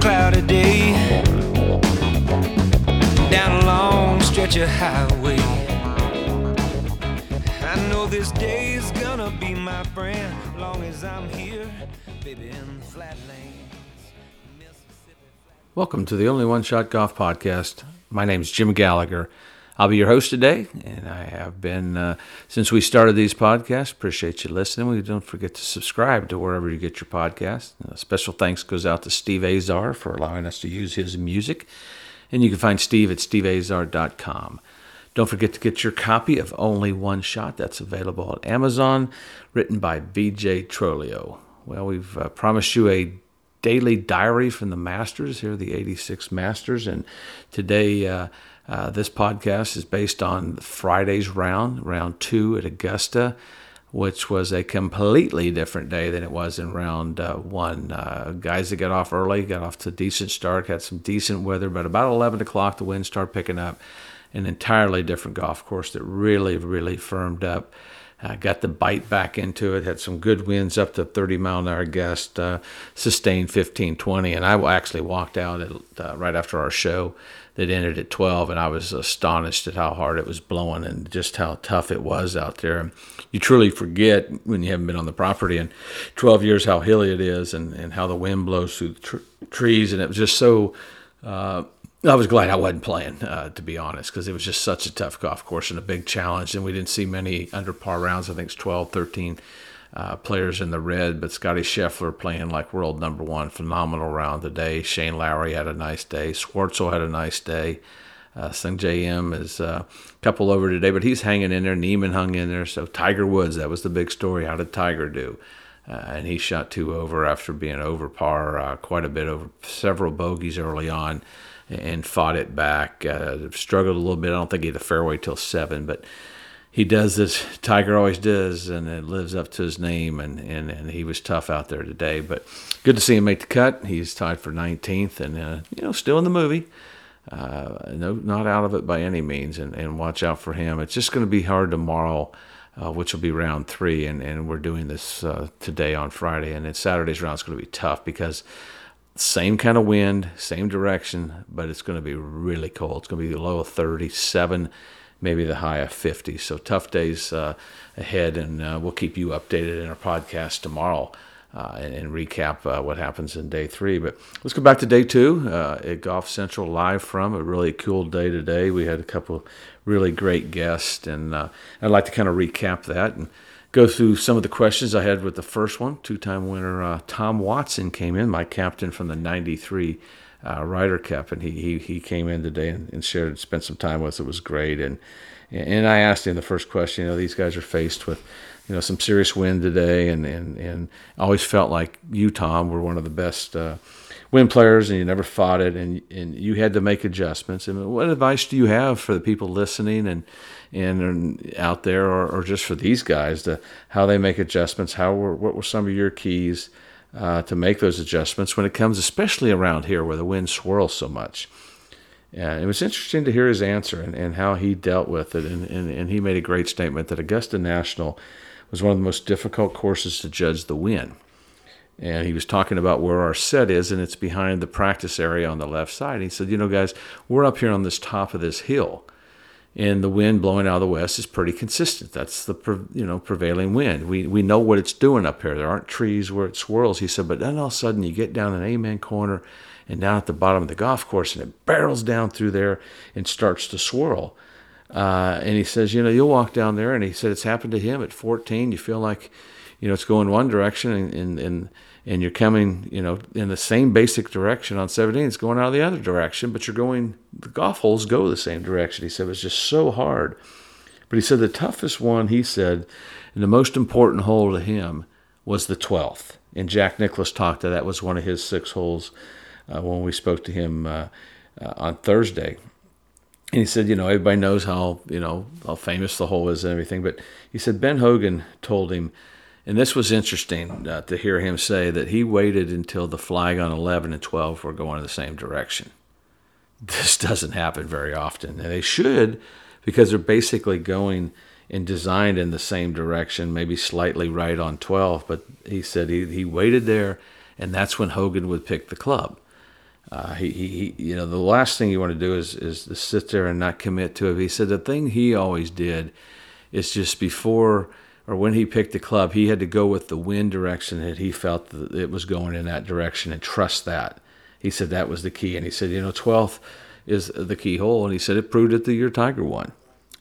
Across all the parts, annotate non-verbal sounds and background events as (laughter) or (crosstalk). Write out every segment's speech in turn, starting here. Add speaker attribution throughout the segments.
Speaker 1: cloudy day down a long stretch of highway. I know this day's gonna be my friend long as I'm here, baby, in the flatlands.
Speaker 2: Welcome to the Only One Shot Golf Podcast. My name is Jim Gallagher. I'll be your host today, and I have been uh, since we started these podcasts. Appreciate you listening. We don't forget to subscribe to wherever you get your podcasts. Uh, special thanks goes out to Steve Azar for allowing us to use his music, and you can find Steve at steveazar.com. Don't forget to get your copy of Only One Shot. That's available at Amazon, written by VJ Trolio. Well, we've uh, promised you a daily diary from the Masters here, the 86 Masters, and today. Uh, uh, this podcast is based on Friday's round, round two at Augusta, which was a completely different day than it was in round uh, one. Uh, guys that got off early got off to a decent start, had some decent weather, but about 11 o'clock the wind started picking up. An entirely different golf course that really, really firmed up. Uh, got the bite back into it, had some good winds up to 30 mile an hour gust, uh, sustained 15 20. And I actually walked out at, uh, right after our show that ended at 12 and I was astonished at how hard it was blowing and just how tough it was out there. And you truly forget when you haven't been on the property in 12 years how hilly it is and, and how the wind blows through the tr- trees. And it was just so, uh, I was glad I wasn't playing, uh, to be honest, because it was just such a tough golf course and a big challenge. And we didn't see many under par rounds. I think it's 12, 13 uh, players in the red, but Scotty Scheffler playing like world number one, phenomenal round today. Shane Lowry had a nice day. Schwartzel had a nice day. Uh, Sungjae Im is uh, a couple over today, but he's hanging in there. Niemann hung in there. So Tiger Woods, that was the big story. How did Tiger do? Uh, and he shot two over after being over par uh, quite a bit over several bogeys early on and fought it back. Uh, struggled a little bit. I don't think he had the fairway till seven, but he does this. Tiger always does, and it lives up to his name. And, and, and he was tough out there today, but good to see him make the cut. He's tied for 19th, and uh, you know still in the movie. Uh, no, not out of it by any means, and, and watch out for him. It's just going to be hard tomorrow, uh, which will be round three, and, and we're doing this uh, today on Friday, and then Saturday's round is going to be tough because same kind of wind, same direction, but it's going to be really cold. It's going to be the low of 37 maybe the high of 50. So tough days uh, ahead, and uh, we'll keep you updated in our podcast tomorrow. Uh, and, and, recap uh, what happens in day three. But let's go back to day two uh, at Golf Central live from a really cool day today. We had a couple really great guests, and uh, I'd like to kind of recap that and go through some of the questions I had with the first one. Two time winner Tom Watson came in, my captain from the 93 uh, Ryder Cup, and he, he he came in today and, and shared spent some time with. Us. It was great, and and I asked him the first question. You know, these guys are faced with you know some serious wind today, and and and always felt like you, Tom, were one of the best. Uh, wind players and you never fought it and and you had to make adjustments and what advice do you have for the people listening and and out there or, or just for these guys to how they make adjustments how were what were some of your keys uh, to make those adjustments when it comes, especially around here where the wind swirls so much. And it was interesting to hear his answer and, and how he dealt with it. And, and, and he made a great statement that Augusta National was one of the most difficult courses to judge the wind. And he was talking about where our set is, and it's behind the practice area on the left side. He said, You know, guys, we're up here on this top of this hill and the wind blowing out of the west is pretty consistent. That's the you know prevailing wind. We we know what it's doing up here. There aren't trees where it swirls. He said, but then all of a sudden you get down an amen corner and down at the bottom of the golf course, and it barrels down through there and starts to swirl. Uh, and he says, you know, you'll walk down there, and he said it's happened to him at 14. You feel like, you know, it's going one direction, and and, and and you're coming, you know, in the same basic direction on 17. It's going out the other direction, but you're going, the golf holes go the same direction. He said it was just so hard. But he said the toughest one, he said, and the most important hole to him was the 12th. And Jack Nicklaus talked to that was one of his six holes uh, when we spoke to him uh, uh, on Thursday. And he said, you know, everybody knows how, you know, how famous the hole is and everything. But he said Ben Hogan told him, and this was interesting uh, to hear him say that he waited until the flag on 11 and 12 were going in the same direction. This doesn't happen very often. And they should, because they're basically going and designed in the same direction, maybe slightly right on 12. But he said he, he waited there, and that's when Hogan would pick the club. Uh, he, he, you know, the last thing you want to do is, is to sit there and not commit to it. He said the thing he always did is just before or when he picked the club, he had to go with the wind direction that he felt that it was going in that direction and trust that. He said that was the key. And he said, you know, 12th is the key hole. And he said it proved it the year Tiger won.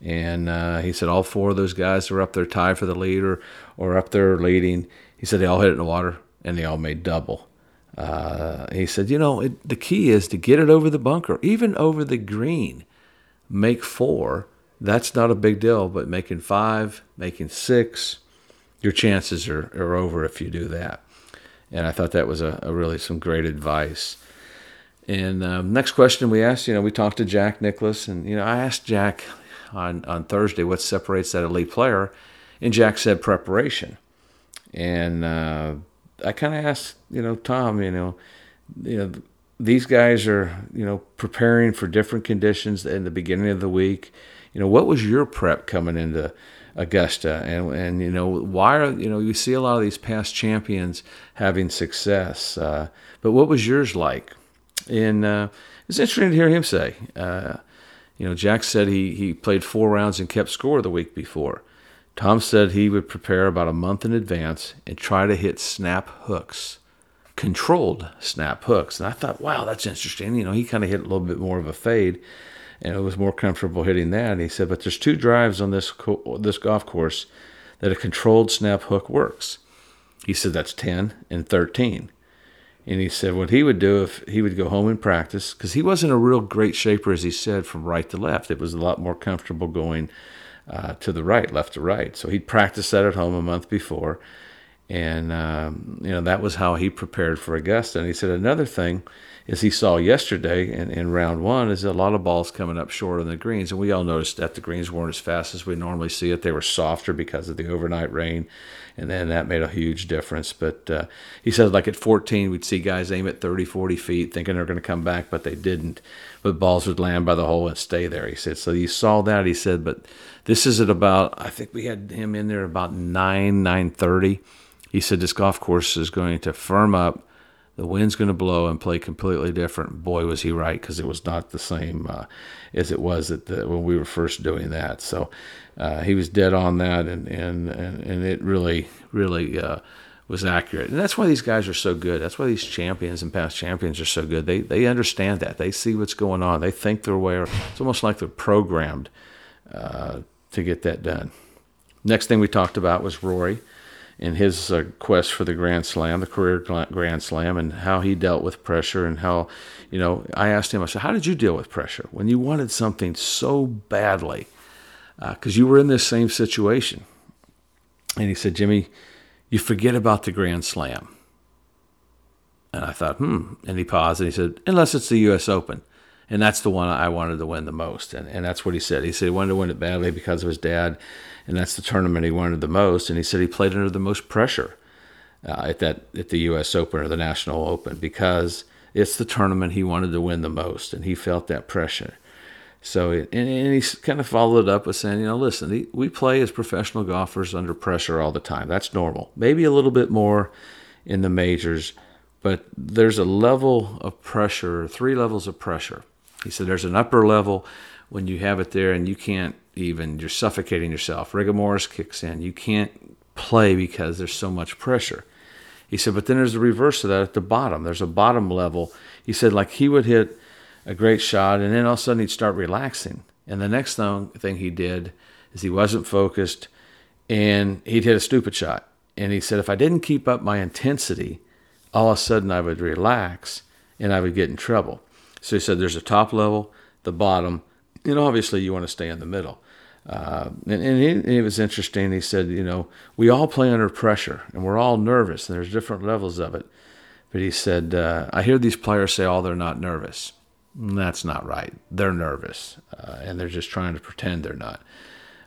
Speaker 2: And uh, he said all four of those guys were up there tied for the lead or, or up there leading. He said they all hit it in the water and they all made double. Uh, he said, you know, it, the key is to get it over the bunker, even over the green. Make four. That's not a big deal, but making five, making six, your chances are, are over if you do that. And I thought that was a, a really some great advice. And um, next question we asked, you know, we talked to Jack Nicklaus, and you know, I asked Jack on on Thursday what separates that elite player, and Jack said preparation. And uh, I kind of asked, you know, Tom, you know, you know, these guys are, you know, preparing for different conditions in the beginning of the week. You know, what was your prep coming into Augusta, and and you know, why are you know you see a lot of these past champions having success, uh, but what was yours like? And uh, it's interesting to hear him say. Uh, you know, Jack said he he played four rounds and kept score the week before. Tom said he would prepare about a month in advance and try to hit snap hooks, controlled snap hooks. And I thought, wow, that's interesting. You know, he kind of hit a little bit more of a fade, and it was more comfortable hitting that. And he said, but there's two drives on this co- this golf course that a controlled snap hook works. He said that's 10 and 13. And he said what he would do if he would go home and practice, because he wasn't a real great shaper, as he said, from right to left. It was a lot more comfortable going uh, to the right, left to right. So he'd practice that at home a month before, and um, you know that was how he prepared for Augusta. And he said another thing is he saw yesterday in, in round one is a lot of balls coming up short on the greens, and we all noticed that the greens weren't as fast as we normally see it. They were softer because of the overnight rain, and then that made a huge difference. But uh, he said like at 14, we'd see guys aim at 30, 40 feet, thinking they're going to come back, but they didn't. But balls would land by the hole and stay there. He said so. You saw that. He said, but this is at about I think we had him in there about nine nine thirty. He said this golf course is going to firm up. The wind's going to blow and play completely different. Boy, was he right because it was not the same uh, as it was the, when we were first doing that. So uh, he was dead on that, and and and, and it really really uh, was accurate. And that's why these guys are so good. That's why these champions and past champions are so good. They they understand that. They see what's going on. They think their way. It's almost like they're programmed uh, to get that done. Next thing we talked about was Rory and his uh, quest for the Grand Slam, the career Grand Slam, and how he dealt with pressure and how, you know, I asked him, I said, how did you deal with pressure when you wanted something so badly? Because uh, you were in this same situation. And he said, Jimmy, you forget about the Grand Slam. And I thought, hmm. And he paused and he said, unless it's the U.S. Open and that's the one I wanted to win the most. And, and that's what he said. He said he wanted to win it badly because of his dad, and that's the tournament he wanted the most. And he said he played under the most pressure uh, at that at the U.S. Open or the National Open because it's the tournament he wanted to win the most, and he felt that pressure. So, and, and he kind of followed it up with saying, you know, listen, we play as professional golfers under pressure all the time. That's normal. Maybe a little bit more in the majors, but there's a level of pressure, three levels of pressure he said there's an upper level when you have it there and you can't even, you're suffocating yourself. Rigor mortis kicks in. You can't play because there's so much pressure. He said, but then there's the reverse of that at the bottom. There's a bottom level. He said, like he would hit a great shot and then all of a sudden he'd start relaxing. And the next thing he did is he wasn't focused and he'd hit a stupid shot. And he said, if I didn't keep up my intensity, all of a sudden I would relax and I would get in trouble. So he said there's a top level, the bottom, and obviously you want to stay in the middle. Uh, and, and it, it, was interesting. He said, you know, we all play under pressure and we're all nervous, and there's different levels of it. But he said, uh, I hear these players say, oh, they're not nervous. That's not right. They're nervous, uh, and they're just trying to pretend they're not.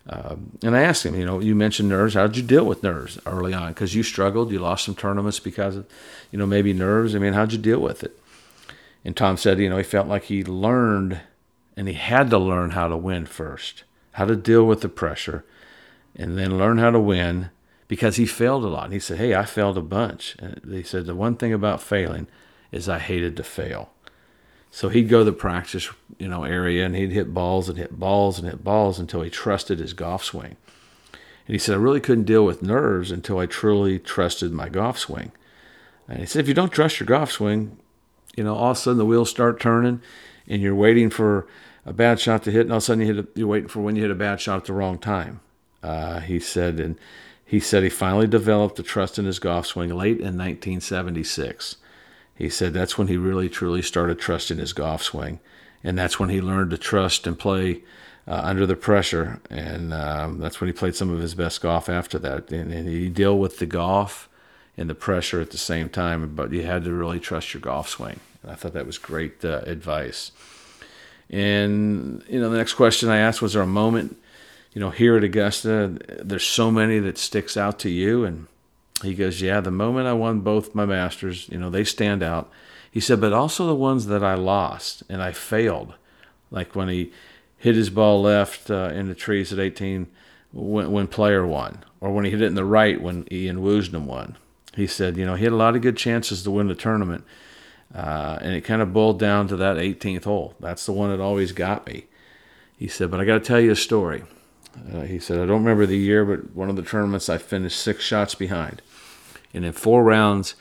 Speaker 2: Um, and I asked him, you know, you mentioned nerves. How did you deal with nerves early on? Because you struggled, you lost some tournaments because of, you know, maybe nerves. I mean, how'd you deal with it? And Tom said, you know, he felt like he learned and he had to learn how to win first. how to deal with the pressure, and then learn how to win because he failed a lot. And he said, Hey, I failed a bunch. And he said, The one thing about failing is I hated to fail. So he'd go to the practice, you know, area and he'd hit balls and hit balls and hit balls until he trusted his golf swing. And he said, I really couldn't deal with nerves until I truly trusted my golf swing. And he said, if you don't trust your golf swing, you know, all of a sudden the wheels start turning and you're waiting for a bad shot to hit, and all of a sudden you hit a, you're waiting for when you hit a bad shot at the wrong time. Uh, he said, and he said he finally developed a trust in his golf swing late in 1976. He said that's when he really truly started trusting his golf swing, and that's when he learned to trust and play uh, under the pressure, and um, that's when he played some of his best golf after that. And, and he deal with the golf and the pressure at the same time, but you had to really trust your golf swing. And I thought that was great uh, advice. And you know, the next question I asked was there a moment, you know, here at Augusta, there's so many that sticks out to you, and he goes, yeah, the moment I won both my masters, you know, they stand out. He said, but also the ones that I lost and I failed, like when he hit his ball left uh, in the trees at 18 when, when player won, or when he hit it in the right when Ian Woosnam won. He said, you know, he had a lot of good chances to win the tournament, uh, and it kind of boiled down to that 18th hole. That's the one that always got me. He said, but I got to tell you a story. Uh, he said, I don't remember the year, but one of the tournaments I finished six shots behind. And in four rounds,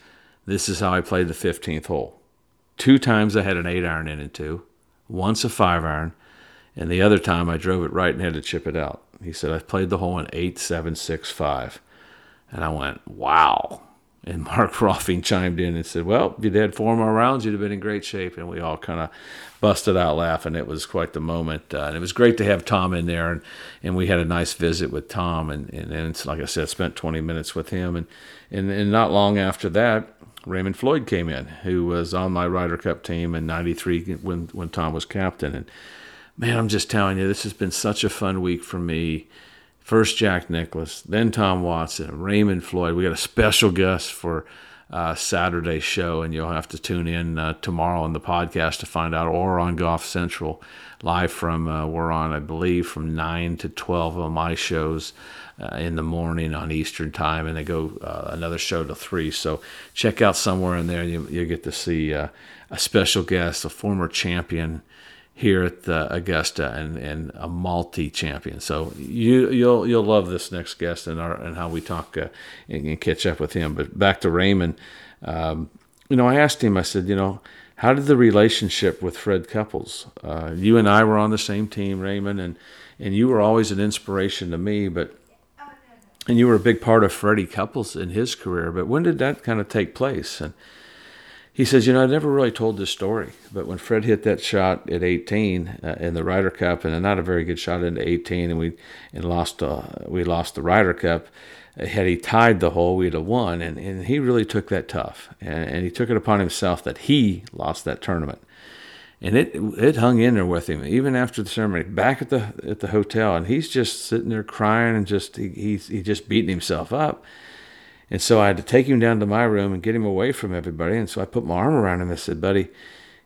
Speaker 2: this is how I played the 15th hole. Two times I had an eight iron in it, two, once a five iron, and the other time I drove it right and had to chip it out. He said, I played the hole in eight, seven, six, five. And I went, wow. And Mark (laughs) Rolfing chimed in and said, Well, if you'd had four more rounds, you'd have been in great shape. And we all kind of busted out laughing. It was quite the moment. Uh, and it was great to have Tom in there. And, and we had a nice visit with Tom. And, and, and like I said, spent 20 minutes with him. And, and, and not long after that, Raymond Floyd came in, who was on my Ryder Cup team in '93 when when Tom was captain. And man, I'm just telling you, this has been such a fun week for me. First Jack Nicklaus, then Tom Watson, Raymond Floyd. We got a special guest for uh, Saturday show, and you'll have to tune in uh, tomorrow on the podcast to find out, or on Golf Central, live from uh, we're on, I believe, from nine to twelve on my shows uh, in the morning on Eastern time, and they go uh, another show to three. So check out somewhere in there, and you you get to see uh, a special guest, a former champion here at the Augusta and, and a multi champion. So you you'll you'll love this next guest and our and how we talk uh, and, and, catch up with him. But back to Raymond, um, you know, I asked him. I said, you know, how did the relationship with Fred Couples? Uh, you and I were on the same team, Raymond, and and you were always an inspiration to me. But and you were a big part of Freddie Couples in his career. But when did that kind of take place? And he says, you know, I never really told this story, but when Fred hit that shot at 18 uh, in the Ryder Cup, and not a very good shot into 18, and we and lost, uh, we lost the Ryder Cup. Uh, had he tied the hole, we'd have won, and, and he really took that tough, and, and he took it upon himself that he lost that tournament, and it it hung in there with him even after the ceremony, back at the at the hotel, and he's just sitting there crying and just he he's he just beating himself up and so I had to take him down to my room and get him away from everybody. And so I put my arm around him and said, buddy,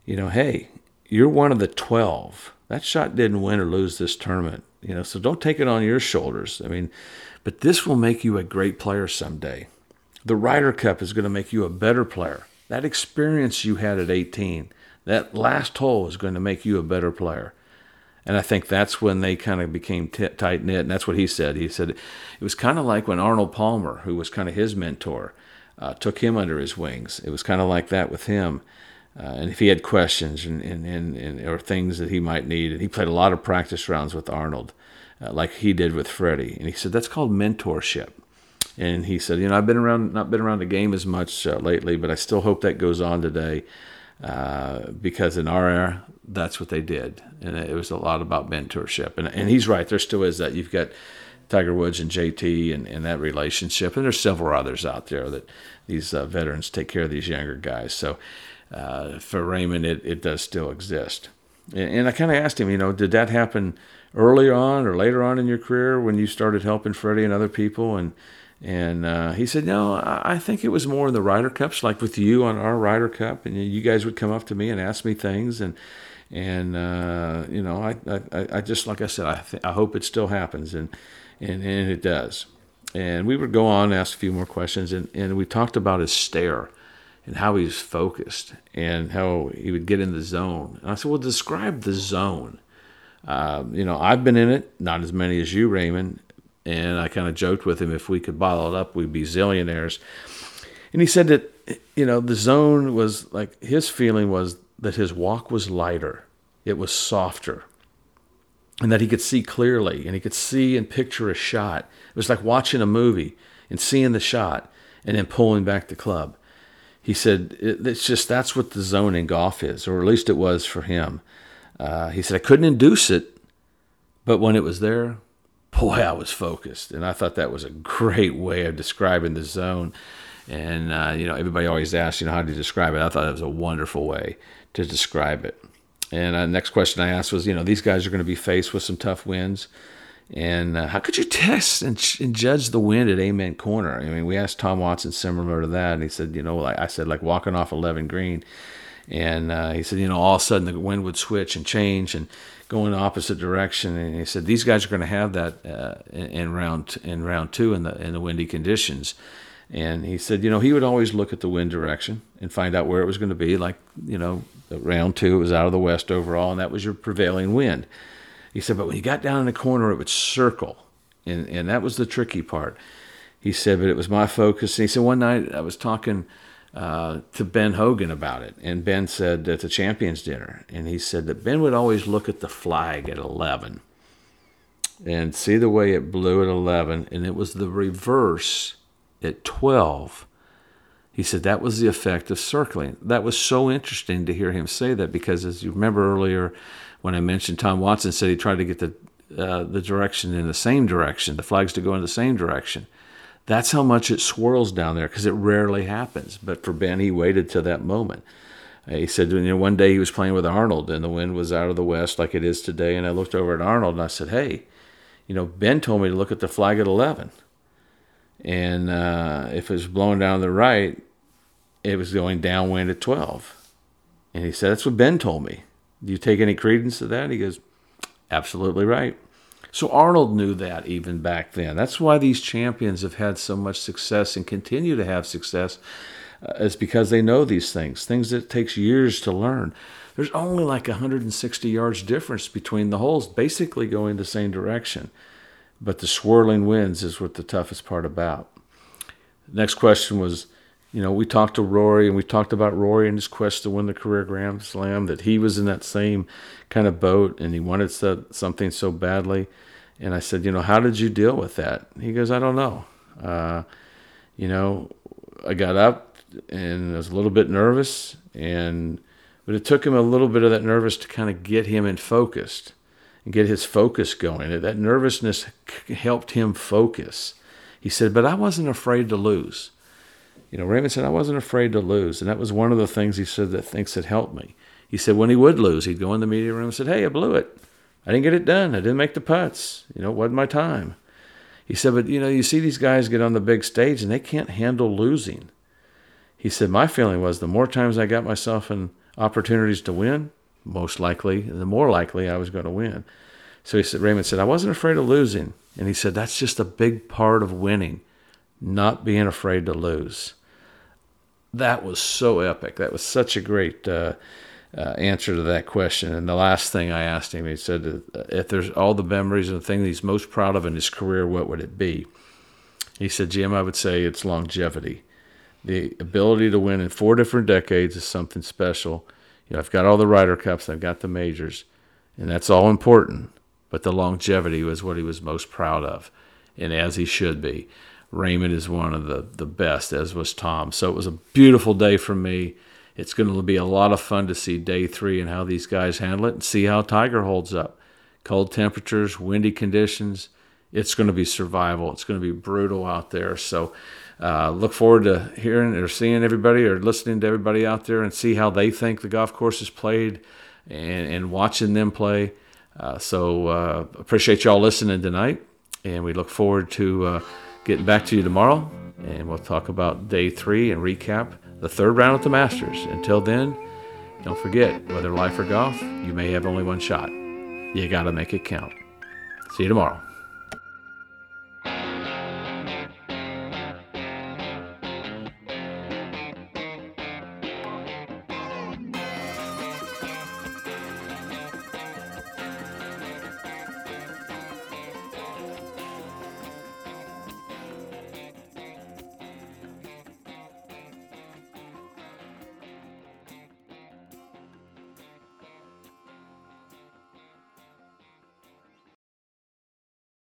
Speaker 2: you know, hey, you're one of the 12. That shot didn't win or lose this tournament, you know, so don't take it on your shoulders. I mean, but this will make you a great player someday. The Ryder Cup is going to make you a better player. That experience you had at 18, that last hole is going to make you a better player. And I think that's when they kind of became t- tight knit. And that's what he said. He said it was kind of like when Arnold Palmer, who was kind of his mentor, uh, took him under his wings. It was kind of like that with him. Uh, and if he had questions and, and, and, and, or things that he might need, and he played a lot of practice rounds with Arnold, uh, like he did with Freddie. And he said that's called mentorship. And he said, you know, I've been around, not been around the game as much uh, lately, but I still hope that goes on today. Uh, because in our era, that's what they did, and it was a lot about mentorship. And and he's right, there still is that. You've got Tiger Woods and JT and, and that relationship, and there's several others out there that these uh, veterans take care of these younger guys. So uh, for Raymond, it, it does still exist. And, and I kind of asked him, you know, did that happen early on or later on in your career when you started helping Freddie and other people? And And uh, he said, No, I think it was more in the Ryder Cups, like with you on our Ryder Cup. And you guys would come up to me and ask me things. And, and uh, you know, I, I, I just, like I said, I, th- I hope it still happens. And, and, and it does. And we would go on and ask a few more questions. And, and we talked about his stare and how he's focused and how he would get in the zone. And I said, Well, describe the zone. Uh, you know, I've been in it, not as many as you, Raymond. And I kind of joked with him if we could bottle it up, we'd be zillionaires. And he said that, you know, the zone was like his feeling was that his walk was lighter, it was softer, and that he could see clearly and he could see and picture a shot. It was like watching a movie and seeing the shot and then pulling back the club. He said, it's just that's what the zone in golf is, or at least it was for him. Uh, he said, I couldn't induce it, but when it was there, boy, I was focused. And I thought that was a great way of describing the zone. And, uh, you know, everybody always asks, you know, how do you describe it? I thought it was a wonderful way to describe it. And uh, next question I asked was, you know, these guys are going to be faced with some tough winds. And uh, how could you (laughs) test and, and, judge the wind at Amen Corner? I mean, we asked Tom Watson similar to that, and he said, you know, like I said, like walking off 11 green. And uh, he said, you know, all of a sudden the wind would switch and change and go in the opposite direction. And he said these guys are going to have that uh, in, in, round in round two in the in the windy conditions. And he said, you know, he would always look at the wind direction and find out where it was going to be. Like, you know, round two it was out of the west overall, and that was your prevailing wind. He said, but when you got down in the corner, it would circle, and and that was the tricky part. He said, but it was my focus. And he said one night I was talking uh, to Ben Hogan about it. And Ben said at the Champions Dinner, and he said that Ben would always look at the flag at 11 and see the way it blew at 11, and it was the reverse at 12. He said that was the effect of circling. That was so interesting to hear him say that because, as you remember earlier, when I mentioned Tom Watson said he tried to get the uh, the direction in the same direction, the flags to go in the same direction. That's how much it swirls down there because it rarely happens. But for Ben, he waited to that moment. Uh, he said, you know, one day he was playing with Arnold and the wind was out of the west like it is today. And I looked over at Arnold and I said, hey, you know, Ben told me to look at the flag at 11. And uh, if it was blowing down the right, it was going downwind at 12. And he said, that's what Ben told me. Do you take any credence to that? He goes, absolutely right. So Arnold knew that even back then. That's why these champions have had so much success and continue to have success. Uh, is because they know these things, things that takes years to learn. There's only like 160 yards difference between the holes, basically going the same direction. But the swirling winds is what the toughest part about. Next question was, you know, we talked to Rory and we talked about Rory and his quest to win the career Grand Slam, that he was in that same kind of boat and he wanted something so badly. And I said, you know, how did you deal with that? He goes, I don't know. Uh, you know, I got up and I was a little bit nervous, and but it took him a little bit of that nervous to kind of get him in focused and get his focus going. That nervousness helped him focus. He said, but I wasn't afraid to lose. You know, Raymond said I wasn't afraid to lose, and that was one of the things he said that thinks that helped me. He said when he would lose, he'd go in the media room and said, "Hey, I blew it. I didn't get it done. I didn't make the putts. You know, it wasn't my time." He said, "But you know, you see these guys get on the big stage and they can't handle losing." He said, "My feeling was the more times I got myself in opportunities to win, most likely, the more likely I was going to win." So he said, Raymond said, "I wasn't afraid of losing," and he said, "That's just a big part of winning, not being afraid to lose." that was so epic. That was such a great uh, uh, answer to that question. And the last thing I asked him, he said, if there's all the memories and the thing he's most proud of in his career, what would it be? He said, Jim, I would say it's longevity. The ability to win in four different decades is something special. You know, I've got all the Ryder Cups, I've got the majors, and that's all important. But the longevity was what he was most proud of, and as he should be. Raymond is one of the, the best, as was Tom. So it was a beautiful day for me. It's going to be a lot of fun to see day three and how these guys handle it and see how Tiger holds up. Cold temperatures, windy conditions. It's going to be survival. It's going to be brutal out there. So uh, look forward to hearing or seeing everybody or listening to everybody out there and see how they think the golf course is played and, and watching them play. Uh, so uh, appreciate y'all listening tonight, and we look forward to uh, Getting back to you tomorrow, and we'll talk about day three and recap the third round at the Masters. Until then, don't forget whether life or golf, you may have only one shot. You got to make it count. See you tomorrow.